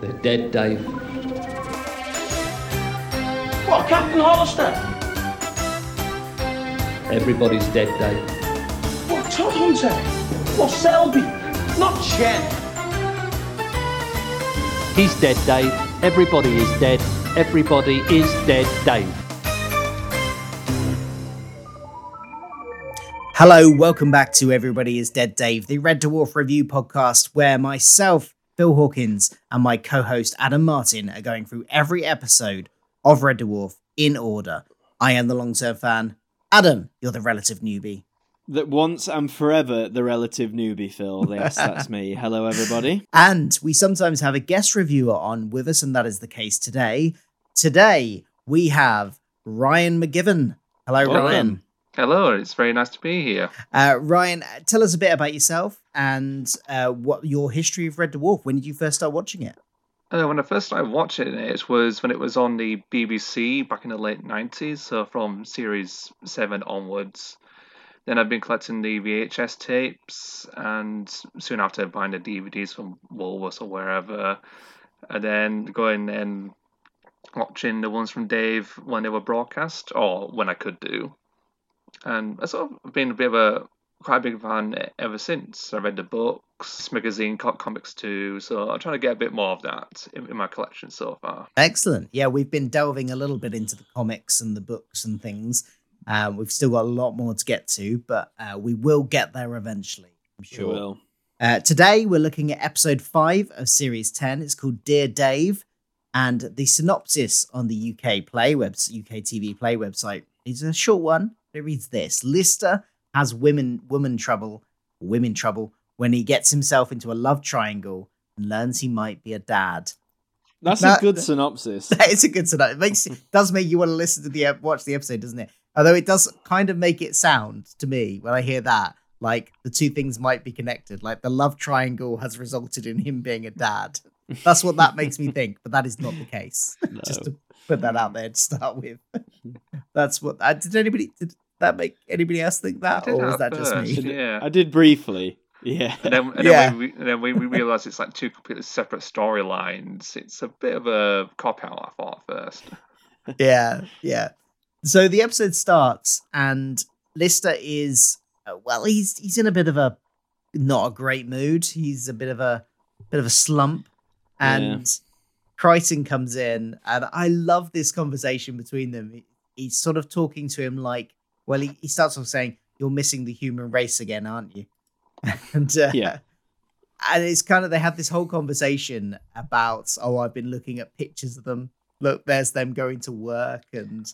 They're dead, Dave. What, Captain Hollister? Everybody's dead, Dave. What, Todhunter? What, Selby? Not Chen. He's dead, Dave. Everybody is dead. Everybody is dead, Dave. Hello, welcome back to Everybody is Dead Dave, the Red Dwarf review podcast where myself, Phil Hawkins, and my co host Adam Martin are going through every episode of Red Dwarf in order. I am the long term fan. Adam, you're the relative newbie. That once and forever the relative newbie, Phil. Yes, that's me. Hello, everybody. And we sometimes have a guest reviewer on with us, and that is the case today. Today, we have Ryan McGiven. Hello, Welcome. Ryan. Hello, it's very nice to be here. Uh, Ryan, tell us a bit about yourself and uh, what your history of Red Dwarf. When did you first start watching it? Uh, when I first started watching it was when it was on the BBC back in the late 90s, so from series 7 onwards. Then I've been collecting the VHS tapes and soon after buying the DVDs from Woolworths or wherever. And then going and watching the ones from Dave when they were broadcast or when I could do. And I've sort of been a bit of a quite a big fan ever since. I read the books, magazine, comics too. So I'm trying to get a bit more of that in, in my collection so far. Excellent. Yeah, we've been delving a little bit into the comics and the books and things. Um, we've still got a lot more to get to, but uh, we will get there eventually. I'm Sure. sure. will. Uh, today, we're looking at episode five of series 10. It's called Dear Dave. And the synopsis on the UK Play webs UK TV Play website is a short one. It reads this Lister has women woman trouble, women trouble, when he gets himself into a love triangle and learns he might be a dad. That's That- a good synopsis. That is a good synopsis. It makes does make you want to listen to the watch the episode, doesn't it? Although it does kind of make it sound to me when I hear that like the two things might be connected. Like the love triangle has resulted in him being a dad. That's what that makes me think, but that is not the case. Just to put that out there to start with. That's what. Uh, did anybody? Did that make anybody else think that, did or was at that just first, me? Yeah. I did briefly. Yeah. And then, and Yeah. then, we, and then when we realised it's like two completely separate storylines, it's a bit of a cop out, I thought at first. yeah, yeah. So the episode starts, and Lister is uh, well, he's he's in a bit of a not a great mood. He's a bit of a bit of a slump, and Kryten comes in, and I love this conversation between them. He- He's sort of talking to him like, well, he, he starts off saying, "You're missing the human race again, aren't you?" and uh, Yeah. and it's kind of they have this whole conversation about oh i've been looking at pictures of them look there's them going to work and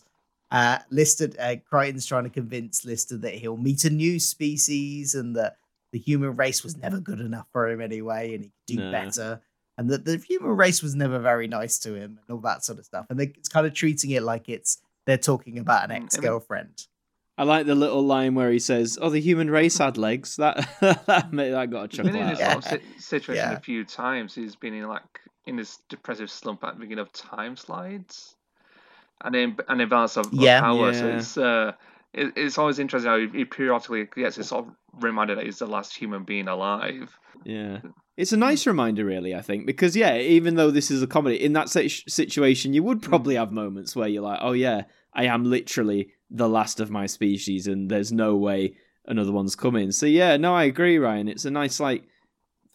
uh listed uh, kryten's trying to convince lister that he'll meet a new species and that the human race was never good enough for him anyway and he could do No. better and that the human race was never very nice to him and all that sort of stuff and they, it's kind of treating it like it's they're talking about an Mm, I mean- ex-girlfriend I like the little line where he says, "Oh, the human race had legs." That that made that got a I've chuckle been in this of sort of situation Yeah. a few times. He's been in like in this depressive slump at the beginning of time slides, and then and then balance of, of Yeah. power. So it's uh, it, it's always interesting how he, he periodically gets this sort of reminder that he's the last human being alive. Yeah. It's a nice reminder, really, I think, because, yeah, even though this is a comedy, in that situation, you would probably have moments where you're like, oh, yeah, I am literally the last of my species and there's no way another one's coming. So, yeah, no, I agree, Ryan. It's a nice, like,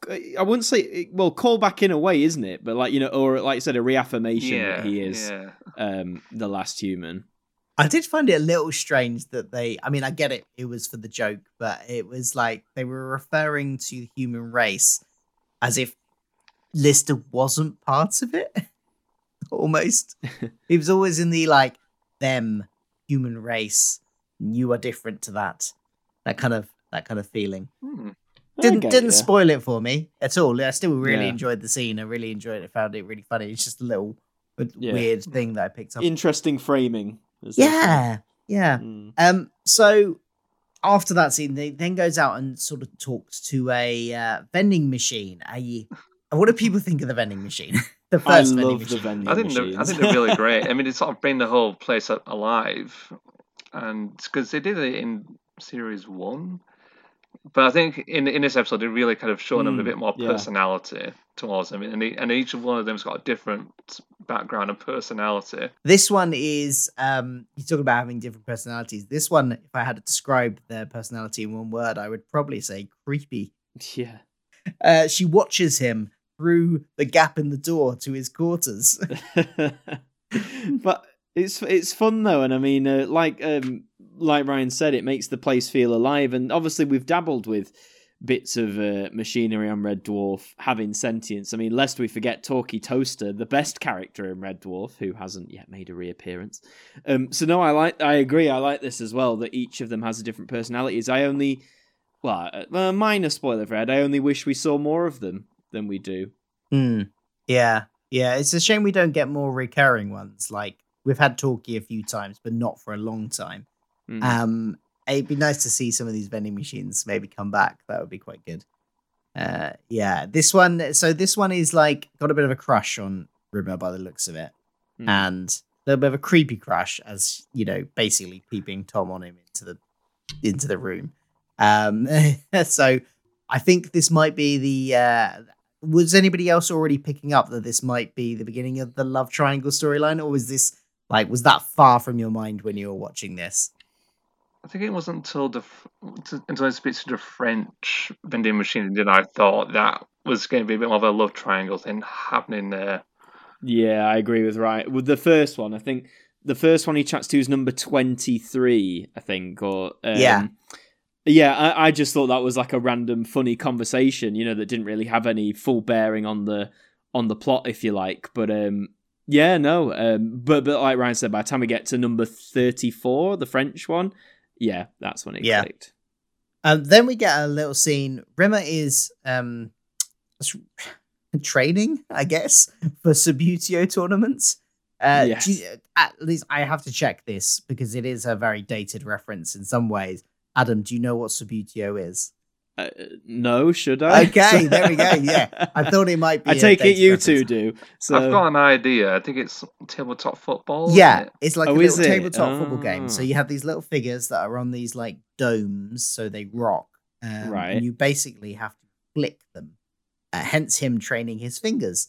I wouldn't say, well, call back in a way, isn't it? But, like, you know, or like I said, a reaffirmation Yeah, that he is Yeah. um, the last human. I did find it a little strange that they, I mean, I get it, it was for the joke, but it was like they were referring to the human race as if Lister wasn't part of it. Almost. he was always in the like, them, human race, you are different to that. That kind of, that kind of feeling. Hmm. Didn't didn't ya. spoil it for me at all. I still really Yeah. enjoyed the scene. I really enjoyed it. Found it really funny. It's just a little Yeah. weird thing that I picked up. Interesting framing. as they yeah, yeah. Mm. Um, so after that scene, they then goes out and sort of talks to a uh, vending machine. A what do people think of the vending machine? the I first vending love the machine. vending I think they're, I think they're really great. I mean, it's sort of bring the whole place alive, and because they did it in series one, But I think in in this episode, they really kind of shown them a Mm, bit more yeah. personality towards them, and, and each of one of them's got a different background and personality. This one is um you talk about having different personalities. This one, if I had to describe their personality in one word, I would probably say creepy. Yeah. Uh, she watches him through the gap in the door to his quarters. but it's it's fun though, and I mean, uh, like um, like Ryan said, it makes the place feel alive. And obviously, we've dabbled with bits of uh, machinery on Red Dwarf having sentience. I mean, lest we forget Talkie Toaster, the best character in Red Dwarf, who hasn't yet made a reappearance. Um, so no, I like, I agree, I like this as well. That each of them has a different personalities. I only, well, uh, minor spoiler for Ed. I only wish we saw more of them than we do. Hmm. Yeah, yeah. It's a shame we don't get more recurring ones. Like we've had Talkie a few times, but not for a long time. Mm. Um, it'd be nice to see some of these vending machines maybe come back. That would be quite good. Uh, yeah, this one. So this one is like got a bit of a crush on Rimmer by the looks of it, Mm. and a little bit of a creepy crush, as you know, basically peeping Tom on him into the into the room. Um, so I think this might be the. Uh, was anybody else already picking up that this might be the beginning of the love triangle storyline, or was this like was that far from your mind when you were watching this? I think it wasn't until the until I speak to the French vending machine that I thought that was going to be a bit more of a love triangle thing happening there. Yeah, I agree with right With the first one, I think the first one he chats to is number twenty three, I think, or um, Yeah. Yeah. I, I just thought that was like a random, funny conversation, you know, that didn't really have any full bearing on the on the plot, if you like. But um, yeah, no, um, but but like Ryan said, by the time we get to number thirty four, the French one, yeah, that's when it Yeah. clicked. Um, then we get a little scene. Rimmer is um training, I guess, for Subbuteo tournaments. Uh, Yes. you- at least I have to check this because it is a very dated reference in some ways. Adam, do you know what Subbuteo is? Uh, no, should I? Okay, there we go, yeah. I thought it might be. I take it you reference. two do. So I've got an idea. I think it's tabletop football. Yeah, it? it's like Oh, a little it? tabletop football game. So Ah. you have these little figures that are on these like domes, so they rock. Um, Right. And you basically have to flick them. Uh, hence him training his fingers.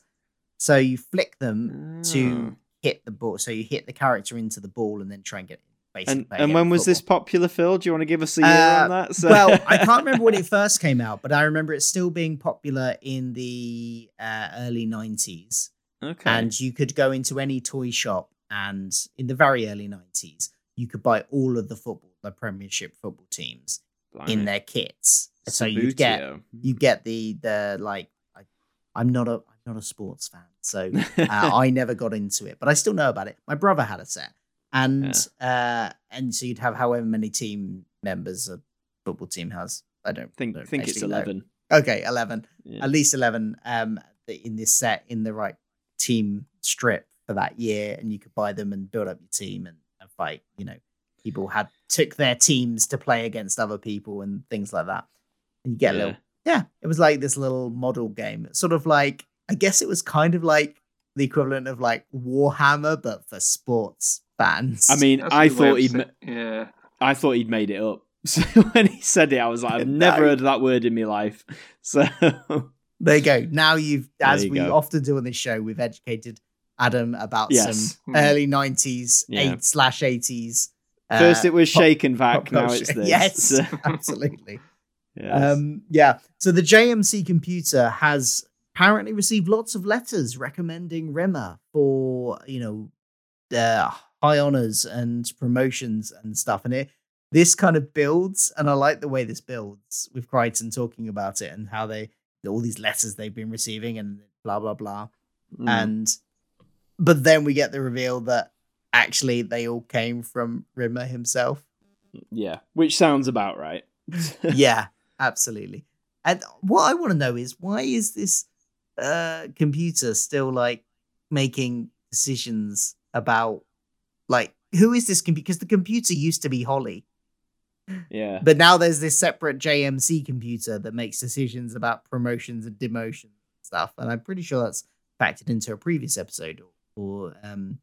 So you flick them to Ah. hit the ball. So you hit the character into the ball and then try and get basically. And and when of was this popular, Phil? Do you want to give us a year Uh, on that? So- well, I can't remember when it first came out, but I remember it still being popular in the uh, early 90s. okay. and you could go into any toy shop and in the very early 90s you could buy all of the football the premiership football teams in their kits so you'd get you get the the like I, i'm not a i'm not a sports fan so uh, i never got into it but i still know about it my brother had a set and uh and so you'd have however many team members a football team has i don't think don't think it's know. eleven. okay 11 Yeah. at least 11 um in this set in the right team strip for that year and you could buy them and build up your team and, and fight you know people had took their teams to play against other people and things like that and you get a Yeah. little yeah it was like this little model game sort of like i guess it was kind of like the equivalent of like warhammer but for sports fans I mean, That's a I good way thought he'd ma- Yeah. I thought he'd made it up. So when he said it, I was like, I've never No. heard that word in my life. So there you go now you've as you we go. often do on this show we've educated adam about Yes. some Mm. early 90s Yeah. 8 slash 80s first it was pop- shake and vac, pop now it's this. yes So, absolutely yes. um yeah so the jmc computer has apparently received lots of letters recommending rimmer for you know uh, high honors and promotions and stuff and it this kind of builds and i like the way this builds with kryten talking about it and how they all these letters they've been receiving and blah blah blah Mm. and but then we get the reveal that actually they all came from rimmer himself yeah, which sounds about right. yeah, absolutely. And what I want to know is why is this uh computer still like making decisions about like who is this computer? Because the computer used to be Holly, yeah. but now there's this separate JMC computer that makes decisions about promotions and demotions and stuff. And I'm pretty sure that's factored into a previous episode or, or um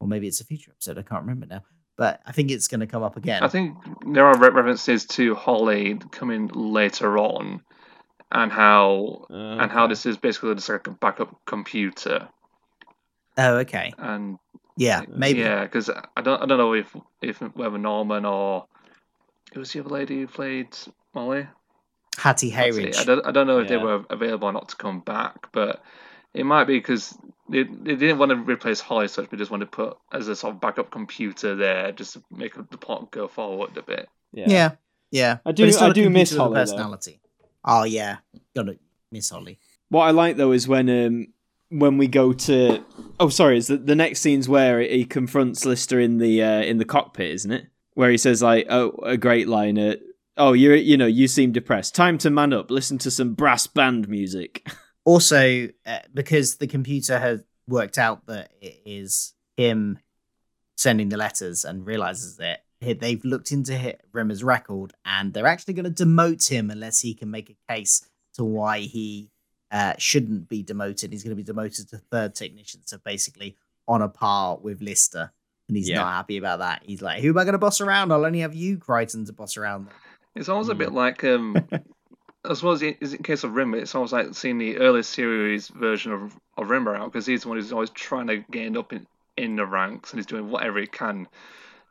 or maybe it's a future episode. I can't remember now. but I think it's going to come up again. I think there are references to Holly coming later on, and how and how this is basically just like a backup computer. oh, okay. And Yeah, maybe. yeah, because I don't I don't know if if whether Norman or who was the other lady who played Molly. Hattie That's. Hayridge. I don't I don't know if they were available or not to come back, but it might be because they, they didn't want to replace Holly such, but just wanted to put as a sort of backup computer there just to make the plot go forward a bit. Yeah, yeah. I do- it's still I a do miss computer with a Holly, though. Personality. Oh yeah, gotta miss Holly. What I like though is when um when we go to oh sorry is the, the next scene's where he confronts Lister in the uh, in the cockpit isn't it? Where he says like oh a great line oh you you know you seem depressed. Time to man up. Listen to some brass band music. Also, uh, because the computer has worked out that it is him sending the letters and realizes it, they've looked into Rimmer's record and they're actually going to demote him unless he can make a case to why he uh, shouldn't be demoted. He's going to be demoted to third technician, so basically on a par with Lister. And he's Yeah. not happy about that. He's like, "Who am I going to boss around? I'll only have you, Kryten, to boss around." It's almost a Hmm. bit like um, I suppose it is in case of Rimmer. It's almost like seeing the early series version of of Rimmer out because he's the one who's always trying to get up in in the ranks and he's doing whatever he can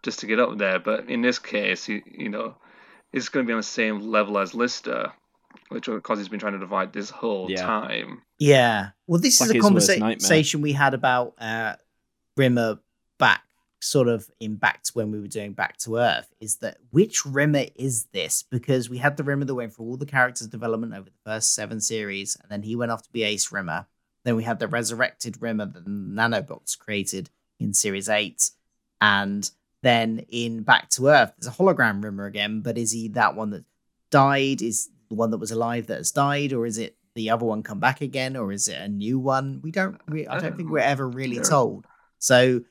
just to get up there. But in this case, he, you know, he's going to be on the same level as Lister, which because he's been trying to divide this whole Yeah. time. Yeah. Well, this Like is a his worst nightmare. conversation we had about uh, Rimmer back, sort of in back to when we were doing Back to Earth. Is that which Rimmer is this? Because we had the Rimmer that went for all the characters' development over the first seven series, and then he went off to be Ace Rimmer. Then we had the resurrected Rimmer that the Nanobots created in series eight, and then in Back to Earth, there's a hologram Rimmer again. But is he that one that died? Is the one that was alive that has died, or is it the other one come back again, or is it a new one? We don't. Re- I don't think we're ever really There- told. So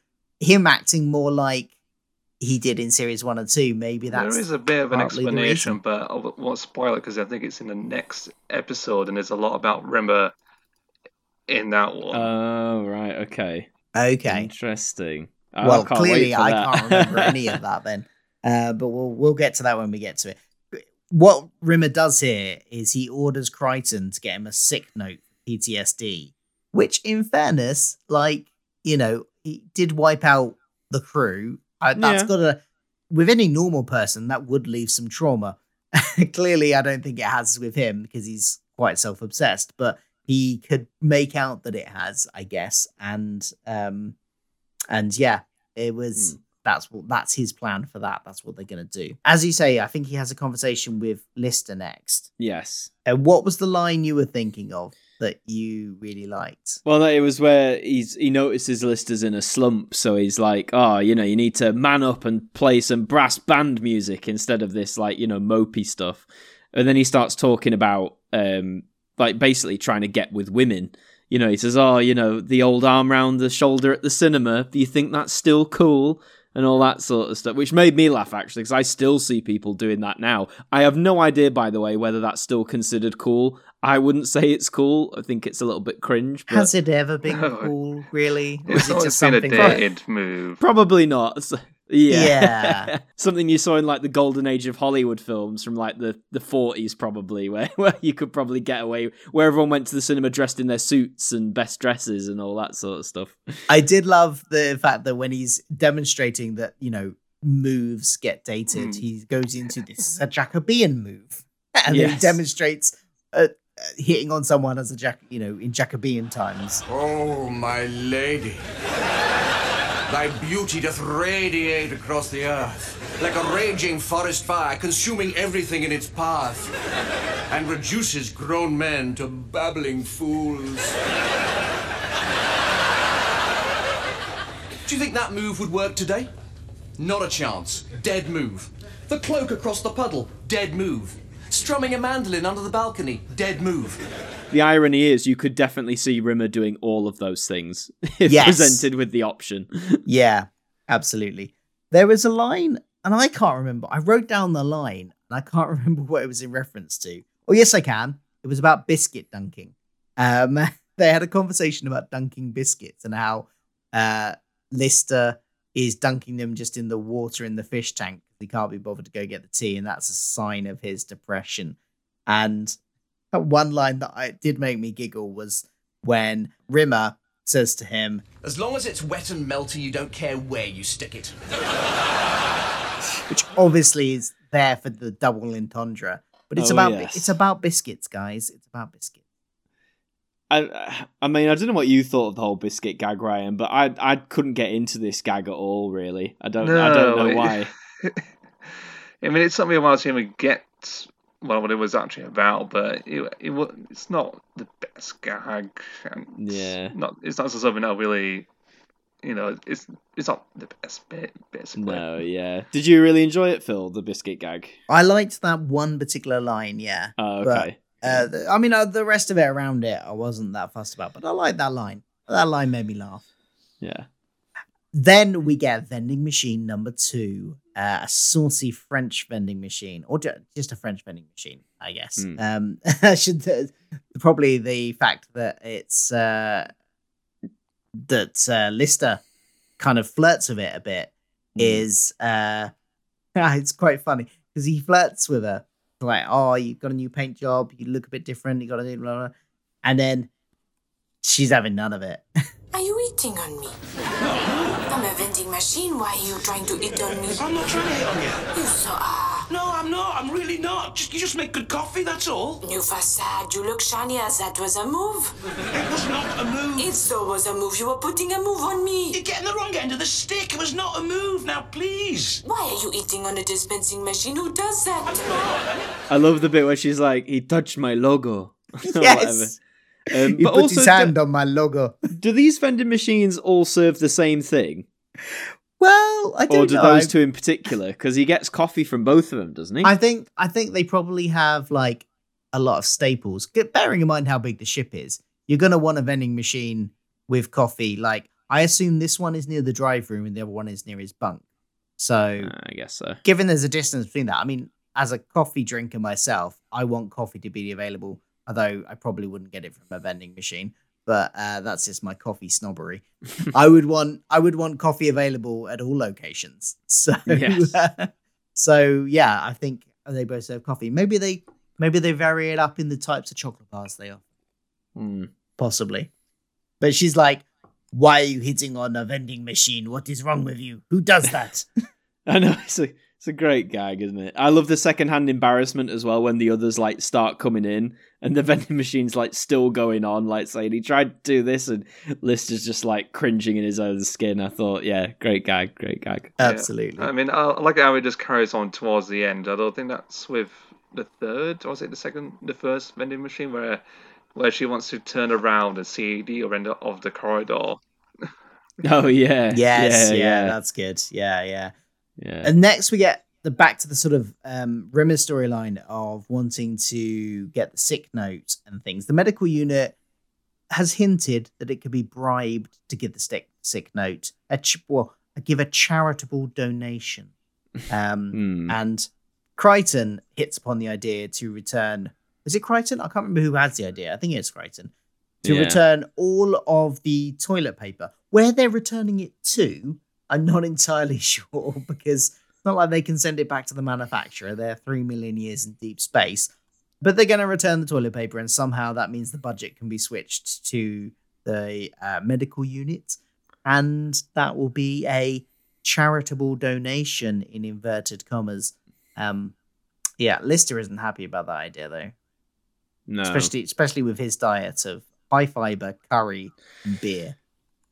him acting more like he did in series one and two, maybe that's there is a bit of an explanation, but I won't spoil it because I think it's in the next episode, and there's a lot about Rimmer in that one. oh right okay okay. interesting Oh, well, I can't clearly I that. can't remember any of that then. Uh, but we'll we'll get to that when we get to it. What Rimmer does here is he orders Kryten to get him a sick note for PTSD, which, in fairness, like you know, he did wipe out the crew. Uh, that's Yeah. got to with any normal person that would leave some trauma. Clearly, I don't think it has with him because he's quite self obsessed, but he could make out that it has, I guess, and um, and yeah, it was that's what that's his plan for that. That's what they're gonna do. As you say, I think he has a conversation with Lister next. yes And what was the line you were thinking of that you really liked? Well, no, it was where he's he notices Lister's in a slump, so he's like, "Oh, you know, you need to man up and play some brass band music instead of this like you know mopey stuff." And then he starts talking about um like basically trying to get with women. You know, he says, "Oh, you know, the old arm round the shoulder at the cinema. Do you think that's still cool?" And all that sort of stuff, which made me laugh actually, because I still see people doing that now. I have no idea, by the way, whether that's still considered cool. I wouldn't say it's cool. I think it's a little bit cringe. But Has it ever been cool, really? Or it's is it always just been a something dated move. Probably not. S- Yeah. Yeah. Something you saw in like the golden age of Hollywood films from like the, the 40s, probably, where, where you could probably get away, where everyone went to the cinema dressed in their suits and best dresses and all that sort of stuff. I did love the fact that when he's demonstrating that, you know, moves get dated, Mm. he goes into this is a Jacobean move. And then he demonstrates uh, uh, hitting on someone as a Jack, you know, in Jacobean times. Oh, my lady. Thy beauty doth radiate across the earth, like a raging forest fire, consuming everything in its path, and reduces grown men to babbling fools. Do you think that move would work today? Not a chance. Dead move. The cloak across the puddle, dead move. Strumming a mandolin under the balcony, dead move. The irony is, you could definitely see Rimmer doing all of those things if Yes. presented with the option. Yeah, absolutely. There was a line, and I can't remember. I wrote down the line, and I can't remember what it was in reference to. Oh, yes, I can. It was about biscuit dunking. Um, they had a conversation about dunking biscuits and how uh, Lister is dunking them just in the water in the fish tank he can't be bothered to go get the tea, and that's a sign of his depression. And one line that I did make me giggle was when Rimmer says to him, As long as it's wet and melty, you don't care where you stick it. which obviously is there for the double entendre, but it's Oh, about yes. it's about biscuits, guys. It's about biscuits. I, I mean, I don't know what you thought of the whole biscuit gag, Ryan, but I, I couldn't get into this gag at all. Really, I don't, I don't know it- why. I mean, it's something I want to even get well what it was actually about, but it, it wa- it's not the best gag. And it's Yeah. not it's not something that really, you know, it's it's not the best bit basically. No, yeah. Did you really enjoy it, Phil? The biscuit gag? I liked that one particular line, yeah. Oh, But, okay. Uh, I mean, uh, the rest of it around it, I wasn't that fussed about, but I like that line. That line made me laugh. yeah. Then we get vending machine number two, uh, a saucy French vending machine, or just a French vending machine, I guess. Hmm. Um, should uh, probably the fact that it's uh, that uh, Lister kind of flirts with it a bit Hmm. is uh, it's quite funny because he flirts with her like, oh, you've got a new paint job, you look a bit different, you got to do blah, blah, blah. and then she's having none of it. Are you eating on me? I'm a vending machine. Why are you trying to eat on me? I'm not trying to eat on you. You so are. No, I'm not. I'm really not. Just you just make good coffee. That's all. New facade. You look shiny as that was a move. It was not a move. It so was a move. You were putting a move on me. You're getting the wrong end of the stick. It was not a move. Now, please. Why are you eating on a dispensing machine? Who does that? I love the bit where she's like, "He touched my logo." yes. Um, He but put also, his do, hand on my logo. do these vending machines all serve the same thing, Well, I don't or do know. those two in particular? Because he gets coffee from both of them, doesn't he? I think I think they probably have like a lot of staples. Get- Bearing in mind how big the ship is, you're gonna want a vending machine with coffee. Like I assume this one is near the drive room and the other one is near his bunk. So, Uh, I guess so. given there's a distance between that, I mean, as a coffee drinker myself, I want coffee to be available. Although I probably wouldn't get it from a vending machine, but uh, that's just my coffee snobbery. I would want I would want coffee available at all locations. So Yes. so yeah, I think they both serve coffee. Maybe they maybe they vary it up in the types of chocolate bars they offer, Hmm. possibly. But she's like, "Why are you hitting on a vending machine? What is wrong with you? Who does that?" I know it's a it's a great gag, isn't it? I love the secondhand embarrassment as well when the others like start coming in and the vending machine's like still going on, like saying he tried to do this and Lister's just like cringing in his own skin. I thought, yeah, great gag, great gag. Yeah. Absolutely. I mean, I I like how it just carries on towards the end. I don't think that's with the third, or was it the second, the first vending machine where where she wants to turn around and see the other end of the corridor. Oh yeah, Yes, yeah, yeah, yeah, that's good. Yeah, yeah. Yeah. And next we get the back to the sort of um Rimmer storyline of wanting to get the sick note and things. The medical unit has hinted that it could be bribed to give the sick sick note. A ch- well, give a charitable donation. Um Hmm. and Kryten hits upon the idea to return. Is it Kryten? I can't remember who has the idea. I think it's Kryten. To Yeah. return all of the toilet paper. Where they're returning it to, I'm not entirely sure because it's not like they can send it back to the manufacturer. They're three million years in deep space. But they're going to return the toilet paper, and somehow that means the budget can be switched to the uh, medical unit. And that will be a charitable donation in inverted commas. Um, yeah, Lister isn't happy about that idea though, no, especially especially with his diet of high fiber curry and beer.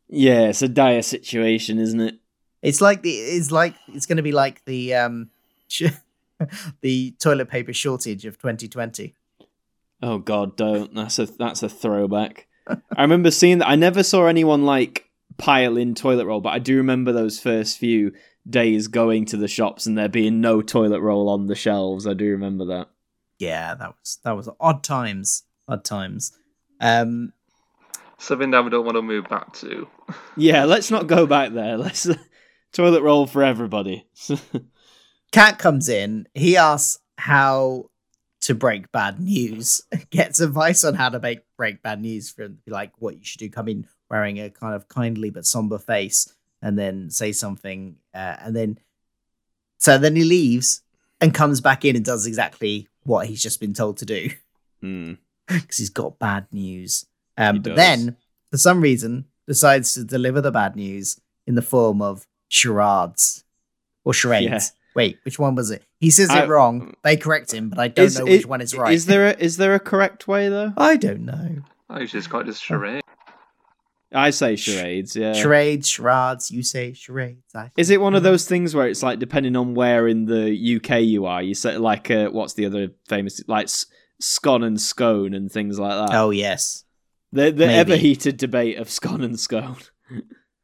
yeah, it's a dire situation, isn't it? It's like the it's like it's going to be like the um sh- the toilet paper shortage of 2020. Oh God, don't. That's a that's a throwback. I remember seeing that. I never saw anyone like pile in toilet roll, but I do remember those first few days going to the shops and there being no toilet roll on the shelves. I do remember that. Yeah, that was that was odd times, odd times. Um, Something that we don't want to move back to. Yeah, let's not go back there. Let's toilet roll for everybody. Cat comes in. He asks how to break bad news. Gets advice on how to make break bad news from like what you should do. Come in wearing a kind of kindly but somber face. and then say something, uh, and then so then he leaves and comes back in and does exactly what he's just been told to do Hmm. because he's got bad news. Um, but does. then, for some reason, decides to deliver the bad news in the form of charades or charades. Yeah. Wait, which one was it? He says I- it wrong. They correct him, but I don't Is- know which i- one is right. Is there a, is there a correct way though? I don't know. I usually just got this charade. I say charades. Yeah. Charades, charades. You say charades. I Is it one of those things where it's like depending on where in the UK you are, you say like uh, what's the other famous like s- scone and scone and things like that. Oh yes. the the maybe. ever heated debate of scone and scone.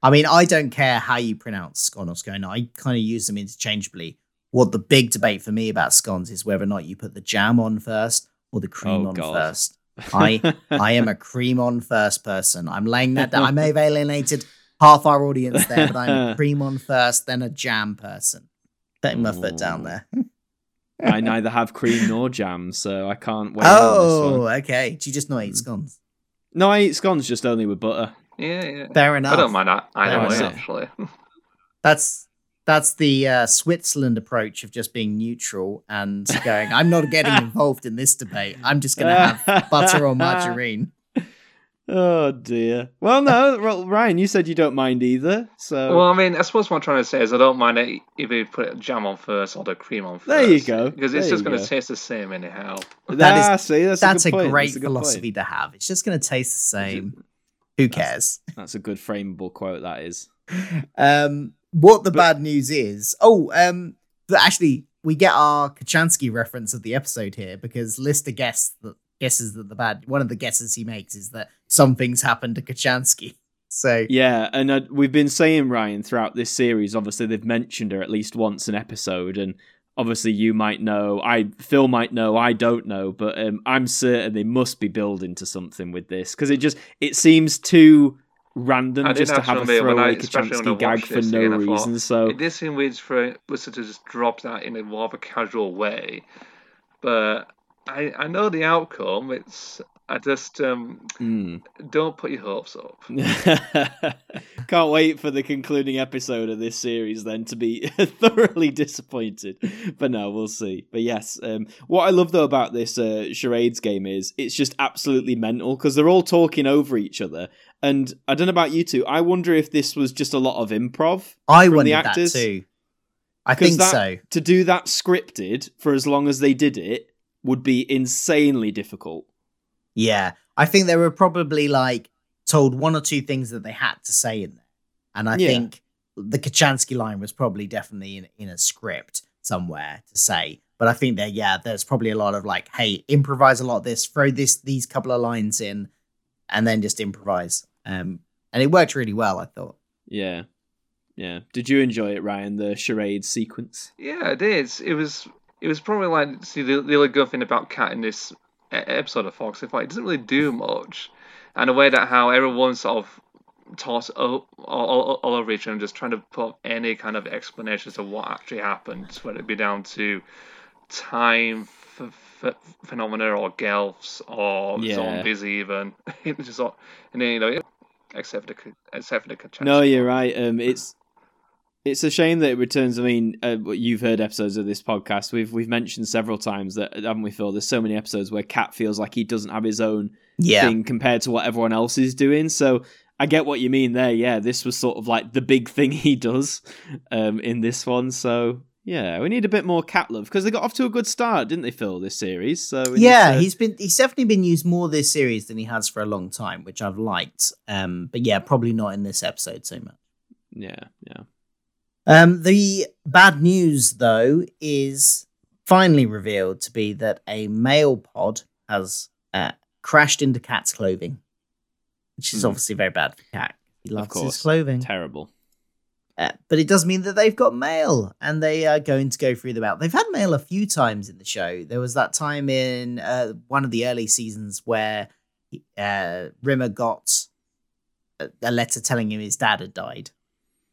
I mean, I don't care how you pronounce scone or scone. I kind of use them interchangeably. What the big debate for me about scones is whether or not you put the jam on first or the cream Oh, on God. first. I I am a cream on first person. I'm laying that down. I may have alienated half our audience there, but I'm a cream on first, then a jam person. Putting my foot down there. I neither have cream nor jam, so I can't wait. on Oh, one. okay. Do you just not eat mm. scones? no, I eat scones just only with butter. Yeah, yeah. Fair enough. I don't mind that either Fair way, actually. That's that's the uh, Switzerland approach of just being neutral and going. I'm not getting involved in this debate. I'm just going to have butter or margarine. Oh dear. Well, no, well, Ryan, you said you don't mind either, so Well, I mean, I suppose what I'm trying to say is I don't mind it if you put jam on first or the cream on first. There you go. Because it's There just going to taste the same anyhow. That is- Ah, see, that's, That's a, a, point. great That's a good point. philosophy to have. It's just going to taste the same. Who cares? That's a good frameable quote. That is. Um, what the But- bad news is? Oh, um, actually, we get our Kochanski reference of the episode here because Lister guess that guesses that the bad one of the guesses he makes is that something's happened to Kochanski. So Yeah, and uh, we've been saying Ryan throughout this series. Obviously, they've mentioned her at least once an episode, and obviously you might know. I Phil might know. I don't know, but um, I'm certain they must be building to something with this because it just it seems too random just to have a actually admit when I- throwaway Kochanski gag for no thought, reason. So It did seem weird for Lister to just drop that in a rather casual way, but I I know the outcome. It's I just um hmm. don't put your hopes up. Can't wait for the concluding episode of this series then to be thoroughly disappointed. But no, we'll see. But yes, um, what I love though about this uh, charades game is it's just absolutely mental because they're all talking over each other. And I don't know about you two. I wonder if this was just a lot of improv. I from the wondered that actors? too. I 'Cause think that- so. To do that scripted for as long as they did it would be insanely difficult. Yeah, I think they were probably like told one or two things that they had to say in there, and I Yeah. think the Kochanski line was probably definitely in, in a script somewhere to say. But I think that yeah, there's probably a lot of like, hey, improvise a lot of this, throw this these couple of lines in, and then just improvise. Um, and it worked really well, I thought. Yeah. Yeah. Did you enjoy it, Ryan, the charade sequence? Yeah, it is. It was. It was probably like see the, the really good thing about Cat in this episode of Fox. Like it doesn't really do much, and the way that how everyone sort of toss all, all, all over each other, and just trying to put up any kind of explanations of what actually happened, whether it be down to time f- f- phenomena or gelfs or Yeah. zombies even. just all, and then you know except for the except for the No, you're right. Um, it's it's a shame that it returns. I mean, uh, you've heard episodes of this podcast. We've we've mentioned several times that haven't we, Phil? There's so many episodes where Cat feels like he doesn't have his own Yeah, thing compared to what everyone else is doing. So I get what you mean there. Yeah, this was sort of like the big thing he does um, in this one. So yeah, we need a bit more cat love because they got off to a good start, didn't they, Phil? This series. So yeah, to- he's been he's definitely been used more this series than he has for a long time, which I've liked. Um, but yeah, probably not in this episode so much. yeah, yeah. Um, the bad news, though, is finally revealed to be that a male pod has uh, crashed into Cat's clothing, which is Hmm. obviously very bad for Cat. He loves his clothing. Terrible. Uh, but it does mean that they've got mail and they are going to go through the mail. They've had mail a few times in the show. There was that time in uh, one of the early seasons where uh, Rimmer got a, a letter telling him his dad had died.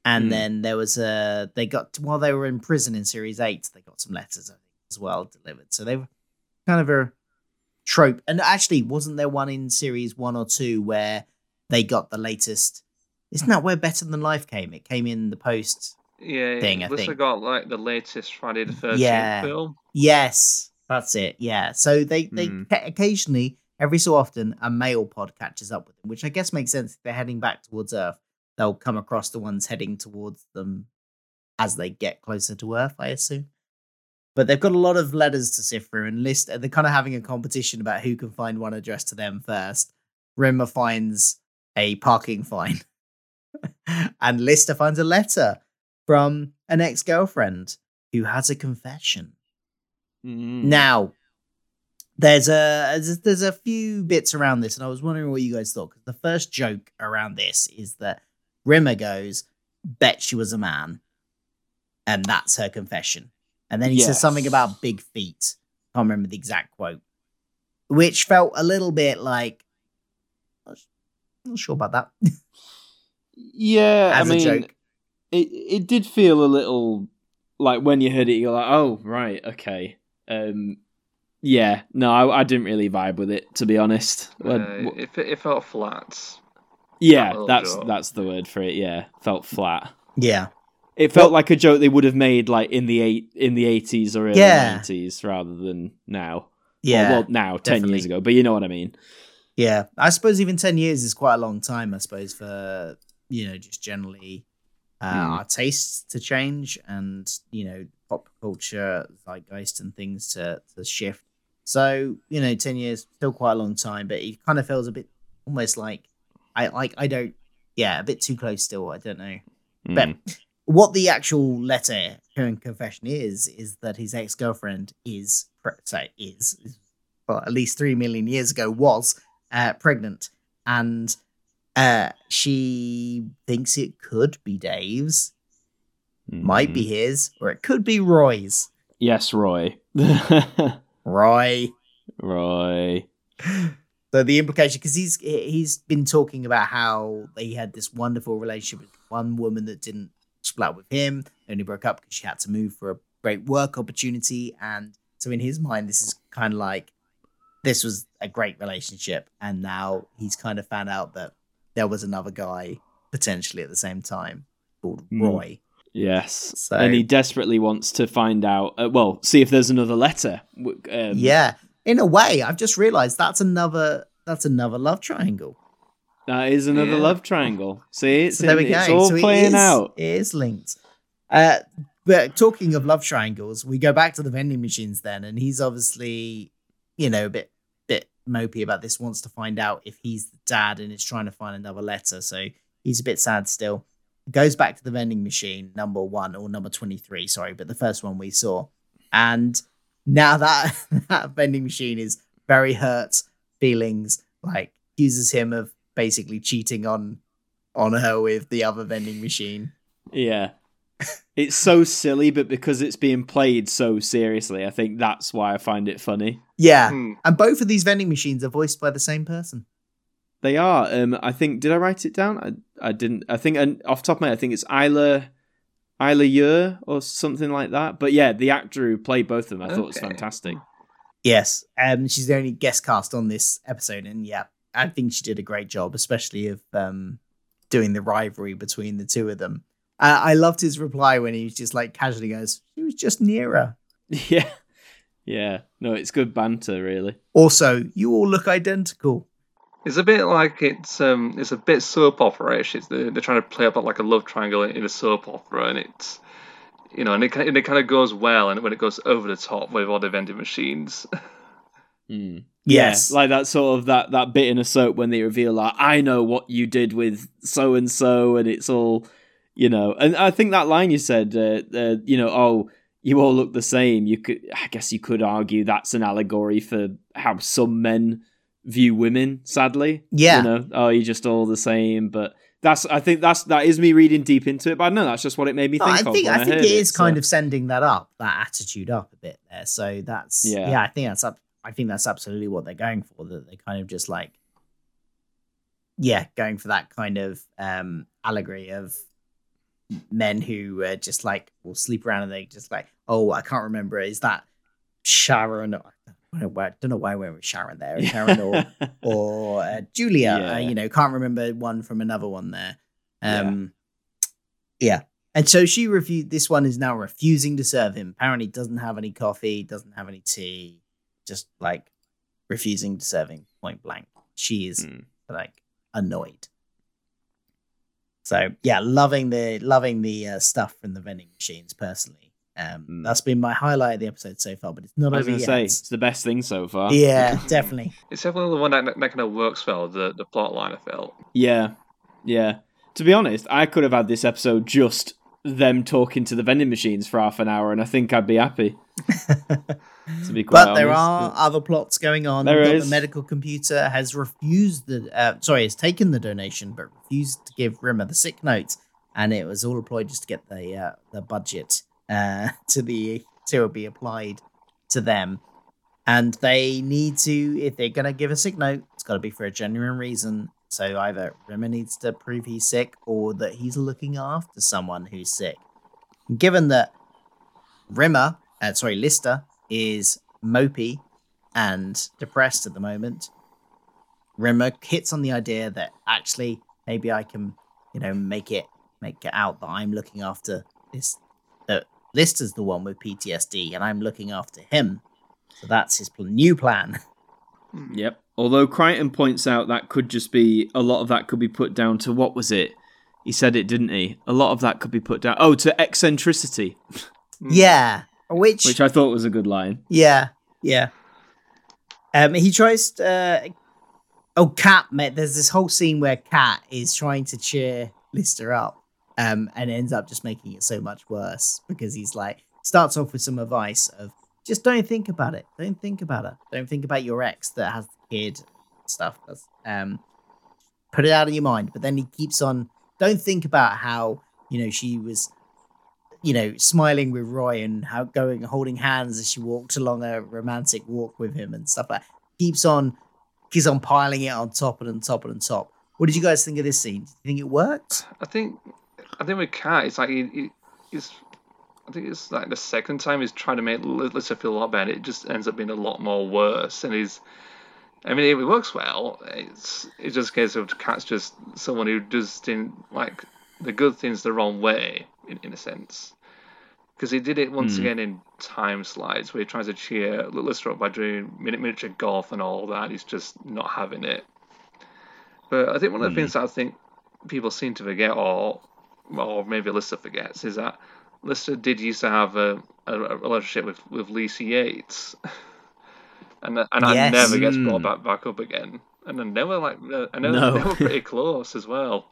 And Hmm. then there was a, they got, while they were in prison in series eight, they got some letters, I think, as well delivered. So they were kind of a trope. And actually, wasn't there one in series one or two where they got the latest isn't that where Better Than Life came? It came in the post. Yeah, thing, I Lister think. got like the latest Friday the Thirteenth Yeah. film. Yes, that's it. Yeah. So they they ca- occasionally, every so often, a male pod catches up with them, which I guess makes sense. If they're heading back towards Earth, they'll come across the ones heading towards them as they get closer to Earth. I assume. But they've got a lot of letters to sift through, and list. They're kind of having a competition about who can find one addressed to them first. Rimmer finds a parking fine, and Lister finds a letter from an ex-girlfriend who has a confession. Mm. Now, there's a there's, there's a few bits around this, and I was wondering what you guys thought. Because the first joke around this is that Rimmer goes, "Bet she was a man," and that's her confession. And then he says something about big feet. Can't remember the exact quote, which felt a little bit like. I'm not sure about that Yeah, as I a mean, joke. it it did feel a little like when you heard it, you're like, oh right, okay. Um, yeah, no, I, I didn't really vibe with it to be honest. I- Uh, w- it, it felt flat. Yeah, little that's joke. that's the word for it. Yeah, felt flat. Yeah, It felt like a joke they would have made like in the eight in the eighties or early Yeah. nineties rather than now. Yeah. well, now ten definitely. years ago, but you know what I mean. Yeah, I suppose even ten years is quite a long time. I suppose for you know just generally uh, Hmm. our tastes to change and you know pop culture zeitgeist and things to to shift. So you know, ten years still quite a long time, but it kind of feels a bit almost like I like I don't yeah a bit too close still. I don't know. Mm. But what the actual letter and confession is is that his ex girlfriend is say is well at least three million years ago was uh, pregnant and uh, she thinks it could be Dave's, might be Mhm. his, or it could be Roy's. Yes, Roy. Roy. Roy. So the implication, because he's he's been talking about how he had this wonderful relationship with one woman that didn't split with him, only broke up because she had to move for a great work opportunity, and so in his mind, this is kind of like this was a great relationship, and now he's kind of found out that there was another guy potentially at the same time called Mm. Roy. Yes. So- and he desperately wants to find out. Uh, well, see if there's another letter. Um, yeah, in a way, I've just realized that's another that's another love triangle. that is another Yeah. love triangle. See, it's, So there we in- go. it's all So playing is- out. It is linked. Uh, but talking of love triangles, we go back to the vending machines then, and he's obviously, you know, a bit bit mopey about this. Wants to find out if he's the dad, and is trying to find another letter. So he's a bit sad still. Goes back to the vending machine number one or number twenty three, sorry, but the first one we saw, and now that that vending machine is very hurt feelings, like accuses him of basically cheating on on her with the other vending machine. Yeah. It's so silly, but because it's being played so seriously, I think that's why I find it funny. Yeah. Hmm. And both of these vending machines are voiced by the same person. They are. Um, I think. Did I write it down? I, I didn't. I think. And off the top of my head, I think it's Isla, Isla Yer or something like that. But yeah, the actor who played both of them, I thought was fantastic. Yes. Um she's the only guest cast on this episode and yeah, I think she did a great job, especially of um doing the rivalry between the two of them. Uh, I loved his reply when he was just like casually goes, "She was just nearer." Yeah, yeah. No, it's good banter, really. Also, you all look identical. It's a bit like it's um it's a bit soap opera-ish. It's they're, they're trying to play up like a love triangle in a soap opera, and it's you know, and it ki- and it kind of goes well, and when it goes over the top with all the vending machines. Hmm. Yes. Yeah, like that sort of that that bit in a soap when they reveal like I know what you did with so and so, and it's all you know. And I think that line you said, uh, uh, you know, oh, you all look the same. You could, I guess, you could argue that's an allegory for how some men view women. Sadly, Yeah. you know, oh, you're just all the same. But that's, I think that's that is me reading deep into it. But I know that's just what it made me No, think I think when I think it is kind of sending that up, that attitude up a bit there. So that's Yeah. yeah, I think that's up. I think that's absolutely what they're going for. That they kind of just like, yeah, going for that kind of um allegory of men who uh, just like will sleep around and they just like, oh, I can't remember. Is that Sharon? I don't know why, I don't know why went with Sharon there. Sharon or or uh, Julia. Yeah. Uh, you know, can't remember one from another one there. Um, yeah. And so she refused. This one is now refusing to serve him. Apparently, doesn't have any coffee, doesn't have any tea, just like refusing to serve him point blank. She is Mm. like annoyed. So yeah, loving the loving the uh, stuff from the vending machines personally. Um, Mm. that's been my highlight of the episode so far, but it's not I was over going to yet. say it's the best thing so far. Yeah, definitely. It's definitely the one that, that kind of works well, the, the plot line, I felt. Yeah, yeah. To be honest, I could have had this episode just them talking to the vending machines for half an hour, and I think I'd be happy. to be quite but there are but- other plots going on. There We've got is. The medical computer has refused the uh, sorry, has taken the donation, but refused to give Rimmer the sick note, and it was all employed just to get the uh, the budget uh, to be to be applied to them. And they need to, if they're gonna give a sick note, it's got to be for a genuine reason. So either Rimmer needs to prove he's sick, or that he's looking after someone who's sick. Given that Rimmer, uh, sorry, Lister is mopey and depressed at the moment. Rimmer hits on the idea that actually maybe I can, you know, make it make it out that I'm looking after this. That Lister's the one with PTSD, and I'm looking after him. So that's his pl- new plan. Yep. Although Kryten points out that could just be a lot of that could be put down to what was it? He said it, didn't he? A lot of that could be put down. Oh, to eccentricity, Yeah, which, which I thought was a good line. yeah, yeah. Um, he tries. To, uh, oh, Cat. Met. There's this whole scene where Cat is trying to cheer Lister up, um, and ends up just making it so much worse because he's like starts off with some advice of just don't think about it, don't think about it, don't think about your ex that has the kid stuff. Um, put it out of your mind. But then he keeps on. Don't think about how you know she was you know, smiling with Roy and how going holding hands as she walked along a romantic walk with him and stuff like that. Keeps on keeps on piling it on top and on top and on top. What did you guys think of this scene? Do you think it worked? I think, I think with Cat, it's like he, he, he's, I think it's like the second time he's trying to make Li- Lister feel a lot better. It just ends up being a lot more worse, and he's. I mean, it works well. It's it's just a case of Cat's just someone who does things like the good things the wrong way, in, in a sense. Because he did it once hmm. again in Timeslides, where he tries to cheer Lister up by doing mini- miniature golf and all that. He's just not having it. But I think one of the hmm. things that I think people seem to forget, or or maybe Lister forgets, is that Lister did used to have a, a, a relationship with, with Lisa Yates, and and that Yes. never gets brought hmm. back back up again. And then they were like uh, I know No. they were pretty close as well.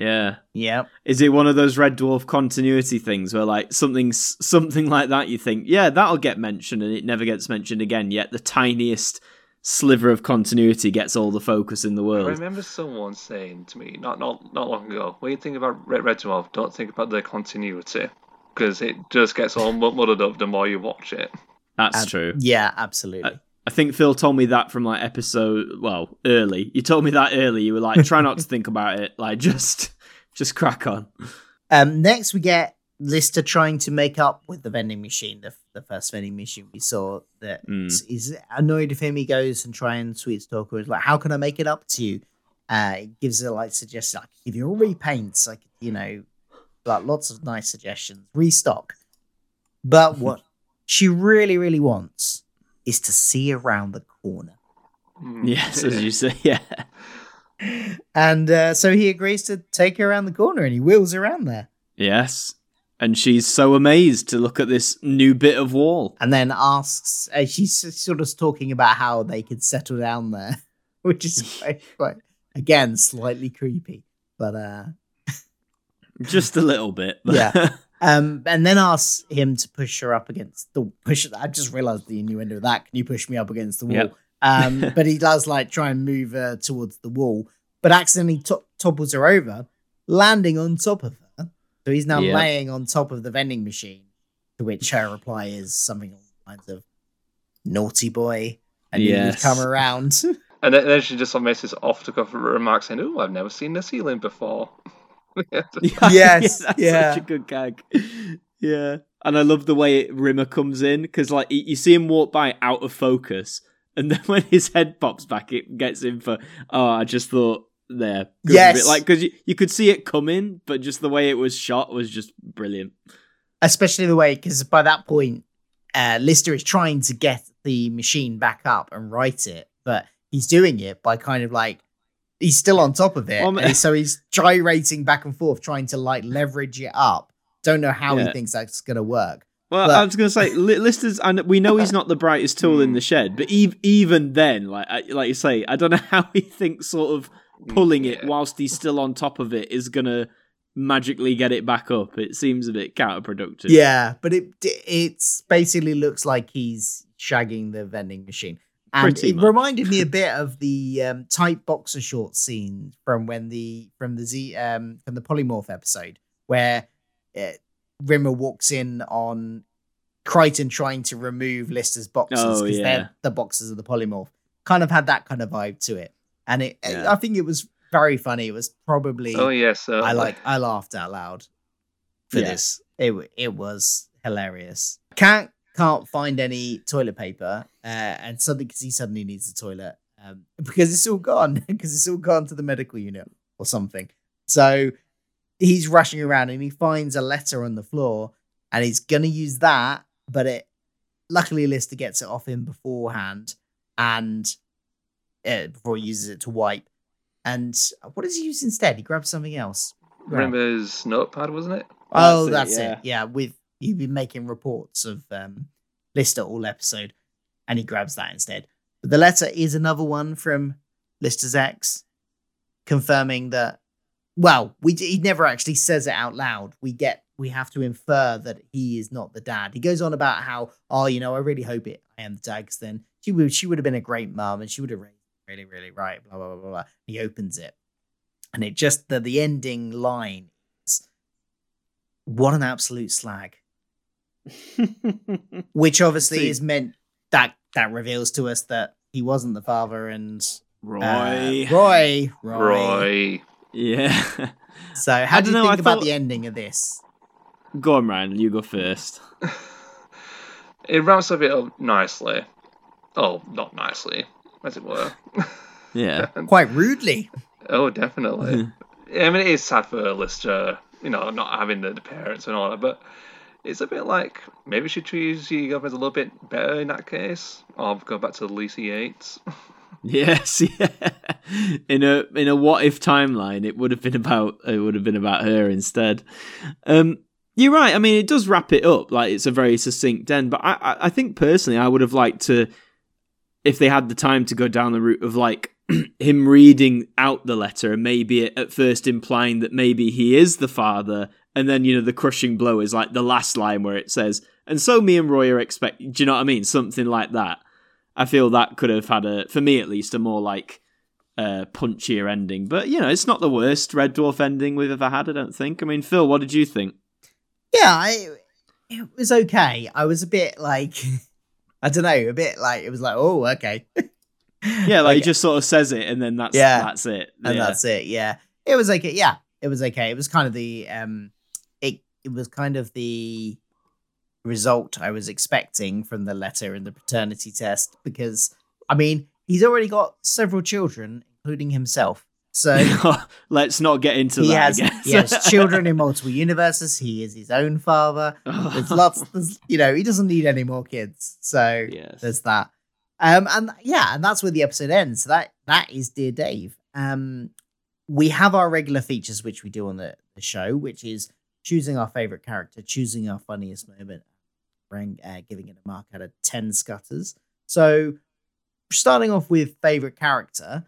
Yeah. Yep. Is it one of those Red Dwarf continuity things where like something something like that you think, yeah, that'll get mentioned and it never gets mentioned again, yet the tiniest sliver of continuity gets all the focus in the world. I remember someone saying to me not not not long ago, when you think about Red Red Dwarf, don't think about the continuity because it just gets all muddled up the more you watch it. That's Ab- true. Yeah, absolutely. I think Phil told me that from like episode well, early. You told me that early. You were like, try not to think about it. Like just just crack on. Um, next, we get Lister trying to make up with the vending machine, the, the first vending machine we saw. That Mm. he's annoyed with him. He goes and try and sweet talk her. He's like, "How can I make it up to you?" Uh, he gives her like suggestions, like give you all repaints, like you know, like lots of nice suggestions, restock. But what she really, really wants is to see around the corner. Mm. Yes, as you say, yeah. And uh, so he agrees to take her around the corner, and he wheels around there. Yes. And she's so amazed to look at this new bit of wall. and then asks uh, she's sort of talking about how they could settle down there which is quite, quite again slightly creepy but uh Just a little bit. Yeah. um and then asks him to push her up against the push i just realized the innuendo of that can you push me up against the wall Yep. um but he does like try and move her towards the wall but accidentally to- topples her over landing on top of her so he's now Yep. laying on top of the vending machine to which her reply is something along the lines of naughty boy and you Yes. come around And then, then she just makes this off the cuff remark saying, "Oh, I've never seen the ceiling before." Yes, that's yeah. such a good gag. Yeah, and I love the way Rimmer comes in because, like, you you see him walk by out of focus, and then when his head pops back, it gets him for. Oh, I just thought there. Yes. bit. like because you, you could see it coming, but just the way it was shot was just brilliant. especially the way because by that point uh, lister is trying to get the machine back up and right it but he's doing it by kind of like he's still on top of it and so he's gyrating back and forth trying to like leverage it up don't know how Yeah. he thinks that's gonna work Well, But- I was gonna say Li- Lister's, and we know he's not the brightest tool in the shed, but ev- even then, like I- like you say, I don't know how he thinks sort of pulling it whilst he's still on top of it is gonna magically get it back up. It seems a bit counterproductive. yeah but it it's basically looks like he's shagging the vending machine and Pretty it much. reminded me a bit of the um, tight boxer short scene from when the from the Z um from the polymorph episode where uh, Rimmer walks in on Kryten trying to remove Lister's boxes Oh, because yeah. they're the boxes of the polymorph. Kind of had that kind of vibe to it, and it Yeah. I think it was very funny. It was probably Oh yes, I like I laughed out loud for Yeah. this. It it was hilarious. Can't can't find any toilet paper, uh, and suddenly because he suddenly needs a toilet um, because it's all gone because it's all gone to the medical unit or something. So he's rushing around and he finds a letter on the floor and he's gonna use that, but it luckily Lister gets it off him beforehand and uh, before he uses it to wipe. And what does he use instead? He grabs something else. Remember his notepad, wasn't it? Oh, That's that's, it, it. Yeah, with you've been making reports of um, Lister all episode, and he grabs that instead. But the letter is another one from Lister's ex, confirming that. Well, we he never actually says it out loud. We get we have to infer that he is not the dad. He goes on about how, oh, you know, I really hope it I am the dad. 'cause then she would she would have been a great mum and she would have raised him really really right. Blah blah blah blah. blah. He opens it, and it just the the ending line is, "What an absolute slag." which obviously See. is meant that that reveals to us that he wasn't the father and Roy. uh, Roy, Roy. Roy. Yeah. So, how I do you dunno, think I about thought- the ending of this? Go on, Ryan. You go first. It wraps up it up nicely. Oh, not nicely, as it were. Yeah. Quite rudely. oh, definitely. I mean, it is sad for Lister, you know, not having the, the parents and all that, but it's a bit like maybe she treats you guys a little bit better in that case. Or go back to Lisa Yates. Yes, yeah. In a in a what if timeline, it would have been about it would have been about her instead. Um, you're right. I mean, it does wrap it up. Like it's a very succinct end. But I, I, I think personally, I would have liked to, if they had the time to go down the route of like him reading out the letter and maybe at first implying that maybe he is the father, and then you know the crushing blow is like the last line where it says, "And so me and Roy are expect." Do you know what I mean? Something like that. I feel that could have had a, for me at least, a more like uh, punchier ending. But you know, it's not the worst Red Dwarf ending we've ever had. I don't think. I mean, Phil, what did you think? Yeah, I, it was okay. I was a bit like, I don't know, a bit like, it was like, oh, okay. Yeah, like he just sort of says it, and then that's Yeah. that's it. and Yeah. that's it. Yeah, it was okay. Yeah, it was okay. It was kind of the um, it it was kind of the result I was expecting from the letter and the paternity test because I mean he's already got several children, including himself. So Let's not get into he that. has he has children in multiple universes. He is his own father. There's lots. There's you know he doesn't need any more kids. So Yes. there's that. Um, and yeah, and that's where the episode ends. So that that is Dear Dave. Um, we have our regular features which we do on the, the show, which is choosing our favorite character, choosing our funniest moment, rank, uh, giving it a mark out of ten scutters. So starting off with favorite character,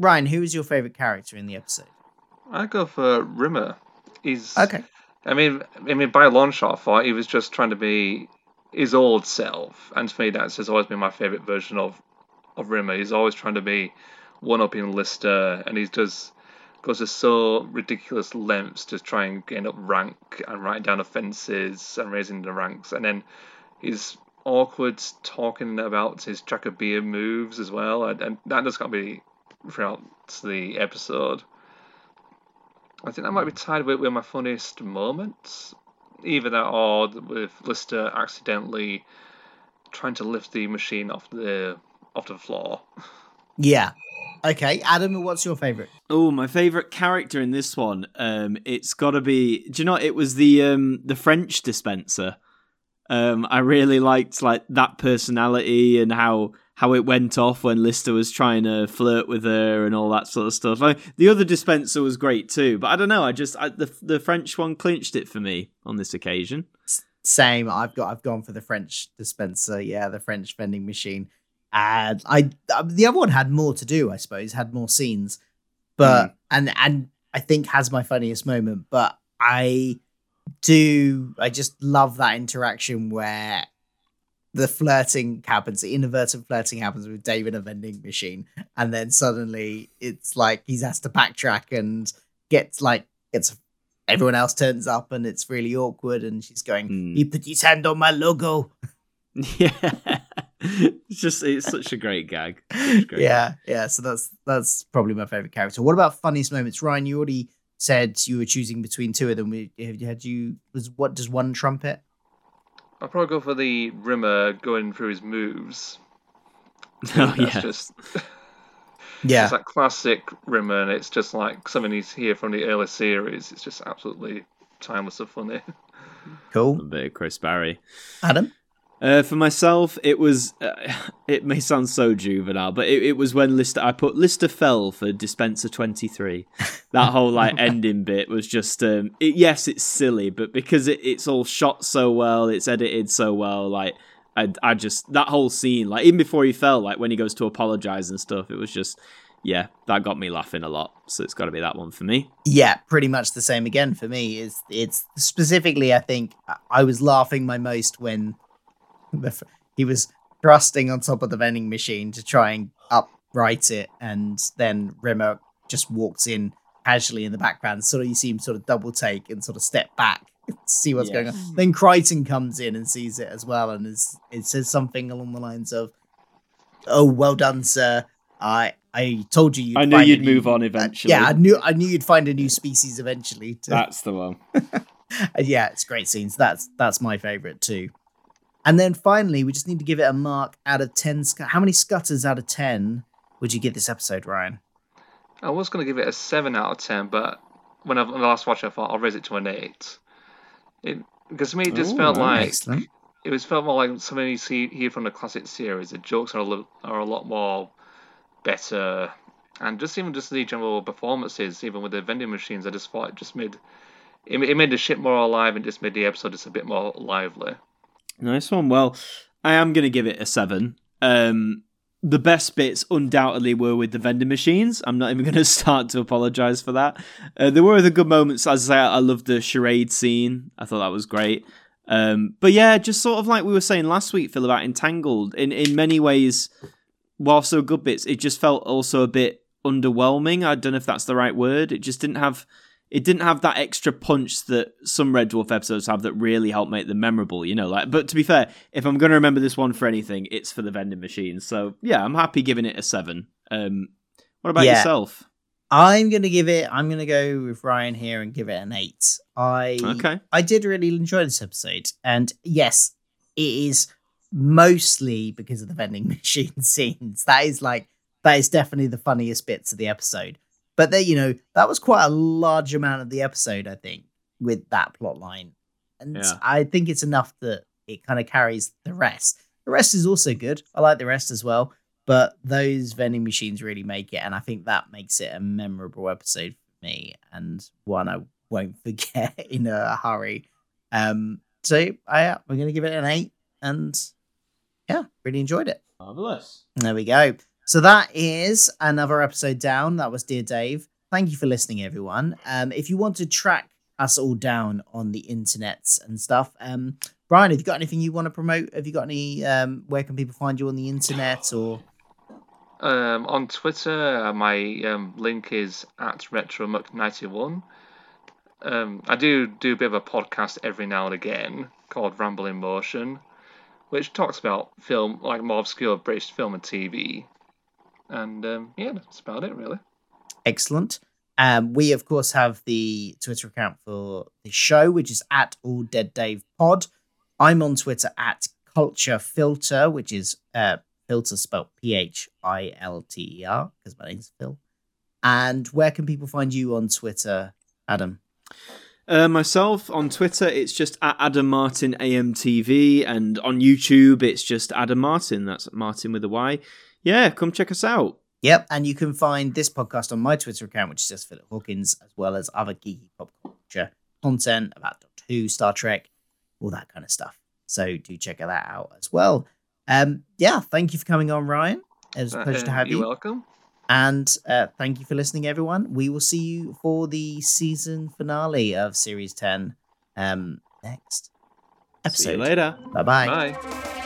Ryan, who is your favorite character in the episode? I go for Rimmer. He's Okay. I mean, I mean, by a long shot, I thought he was just trying to be his old self, and for me, that's has always been my favorite version of of Rimmer. He's always trying to be one up in Lister, and he does goes to so ridiculous lengths to try and gain up rank and writing down offences and raising the ranks, and then he's awkward talking about his beer moves as well, and, and that just got to be throughout the episode. I think that might be tied with, with my funniest moments. Either that or with Lister accidentally trying to lift the machine off the off the floor. Yeah. Okay, Adam, what's your favorite? Oh, my favorite character in this one. Um, it's got to be. Do you know? It was the um the French dispenser. Um, I really liked like that personality and how how it went off when Lister was trying to flirt with her and all that sort of stuff. I the other dispenser was great too, but I don't know. I just I, the the French one clinched it for me on this occasion. Same. I've got. I've gone for the French dispenser. Yeah, the French vending machine. And I, uh, the other one had more to do. I suppose had more scenes, but and and I think has my funniest moment. But I do. I just love that interaction where the flirting happens, the inadvertent flirting happens with Dave in a vending machine, and then suddenly it's like he's has to backtrack and gets like gets everyone else turns up and it's really awkward and she's going, Hmm. He put his hand on my logo. Yeah, it's just it's such a great gag. A great Yeah, yeah. So that's that's probably my favorite character. What about funniest moments? Ryan, you already said you were choosing between two of them. Had you was what does one trumpet? I'll probably go for the Rimmer going through his moves. Oh That's yeah, just Yeah. it's that classic Rimmer, and it's just like something he's here from the early series. It's just absolutely timeless and funny. Cool. a Cool. bit of Chris Barrie. Adam? Uh, for myself, it was. Uh, it may sound so juvenile, but it, it was when Lister. I put Lister fell for dispenser twenty three. That whole like ending bit was just. Um, it, yes, it's silly, but because it, it's all shot so well, it's edited so well. Like I, I just that whole scene, like even before he fell, like when he goes to apologize and stuff, it was just. Yeah, that got me laughing a lot. So it's got to be that one for me. Yeah, pretty much the same again for me. Is it's specifically I think I- was laughing my most when he was thrusting on top of the vending machine to try and upright it, and then Rimmer just walks in casually in the background. Sort of you see him sort of double take and sort of step back to see what's going on. Then Kryten comes in and sees it as well, and is it says something along the lines of, "Oh, well done, sir. I I told you you'd I knew you'd new- move on uh, eventually. yeah, I knew I knew you'd find a new species eventually. To, That's the one. uh, yeah, it's great scenes. That's that's my favorite too. And then finally, we just need to give it a mark out of ten. sc- How many scutters out of ten would you give this episode, Ryan? I was going to give it a seven out of ten, but when I, last watched, it, I thought I'll raise it to an eight. It because to me, it just Ooh, felt like Excellent. it was felt more like something you see here from the classic series. The jokes are a little, are a lot more better, and just even just the general performances, even with the vending machines, I just thought it just made it, it made the ship more alive and just made the episode just a bit more lively. Nice one. Well, I am going to give it a seven. Um, the best bits undoubtedly were with the vending machines. I'm not even going to start to apologize for that. Uh, there were other good moments. As I say, I loved the charade scene. I thought that was great. Um, but yeah, just sort of like we were saying last week, Phil, about Entangled. In in many ways, while so good bits, it just felt also a bit underwhelming. I don't know if that's the right word. It just didn't have it didn't have that extra punch that some Red Dwarf episodes have that really help make them memorable, you know. Like, but to be fair, if I'm going to remember this one for anything, it's for the vending machine. So yeah, I'm happy giving it a seven. Um, what about Yeah. yourself? I'm gonna give it. I'm gonna go with Ryan here and give it an eight. I Okay. I did really enjoy this episode, and yes, it is mostly because of the vending machine scenes. That is like that is definitely the funniest bits of the episode. But there, you know, that was quite a large amount of the episode, I think, with that plot line, and Yeah. I think it's enough that it kind of carries the rest. The rest is also good. I like the rest as well, but those vending machines really make it, and I think that makes it a memorable episode for me and one I won't forget in a hurry. Um, so I we're gonna give it an eight, and yeah, really enjoyed it. Marvelous. There we go. So that is another episode down. That was Dear Dave. Thank you for listening, everyone. Um, if you want to track us all down on the internets and stuff, um, Brian, have you got anything you want to promote? Have you got any? Um, where can people find you on the internet? Or Um, on Twitter, my um, link is at RetroMuck91. Um, I do do a bit of a podcast every now and again called Ramble in Motion, which talks about film, like more obscure British film and TV. And um, yeah, that's about it, really. excellent. Um, we of course have the Twitter account for the show, which is at All Dead Dave Pod. I'm on Twitter at Culture Philter, which is uh, Philter spelled P H I L T E R because my name's Phil. And where can people find you on Twitter, Adam? Uh, myself on Twitter, it's just at Adam Martyn AMTV, and on YouTube, it's just Adam Martyn. That's Martyn with a Y. Yeah, come check us out. Yep, and you can find this podcast on my Twitter account, which is just Philip Hawkins, as well as other geeky pop culture content about Doctor Who, Star Trek, all that kind of stuff. So do check that out as well. Um, yeah, thank you for coming on, Ryan. It was a pleasure to Uh, have You're you. welcome. And uh, thank you for listening, everyone. We will see you for the season finale of Series 10 um, next episode. See you episode. later. Bye-bye. Bye.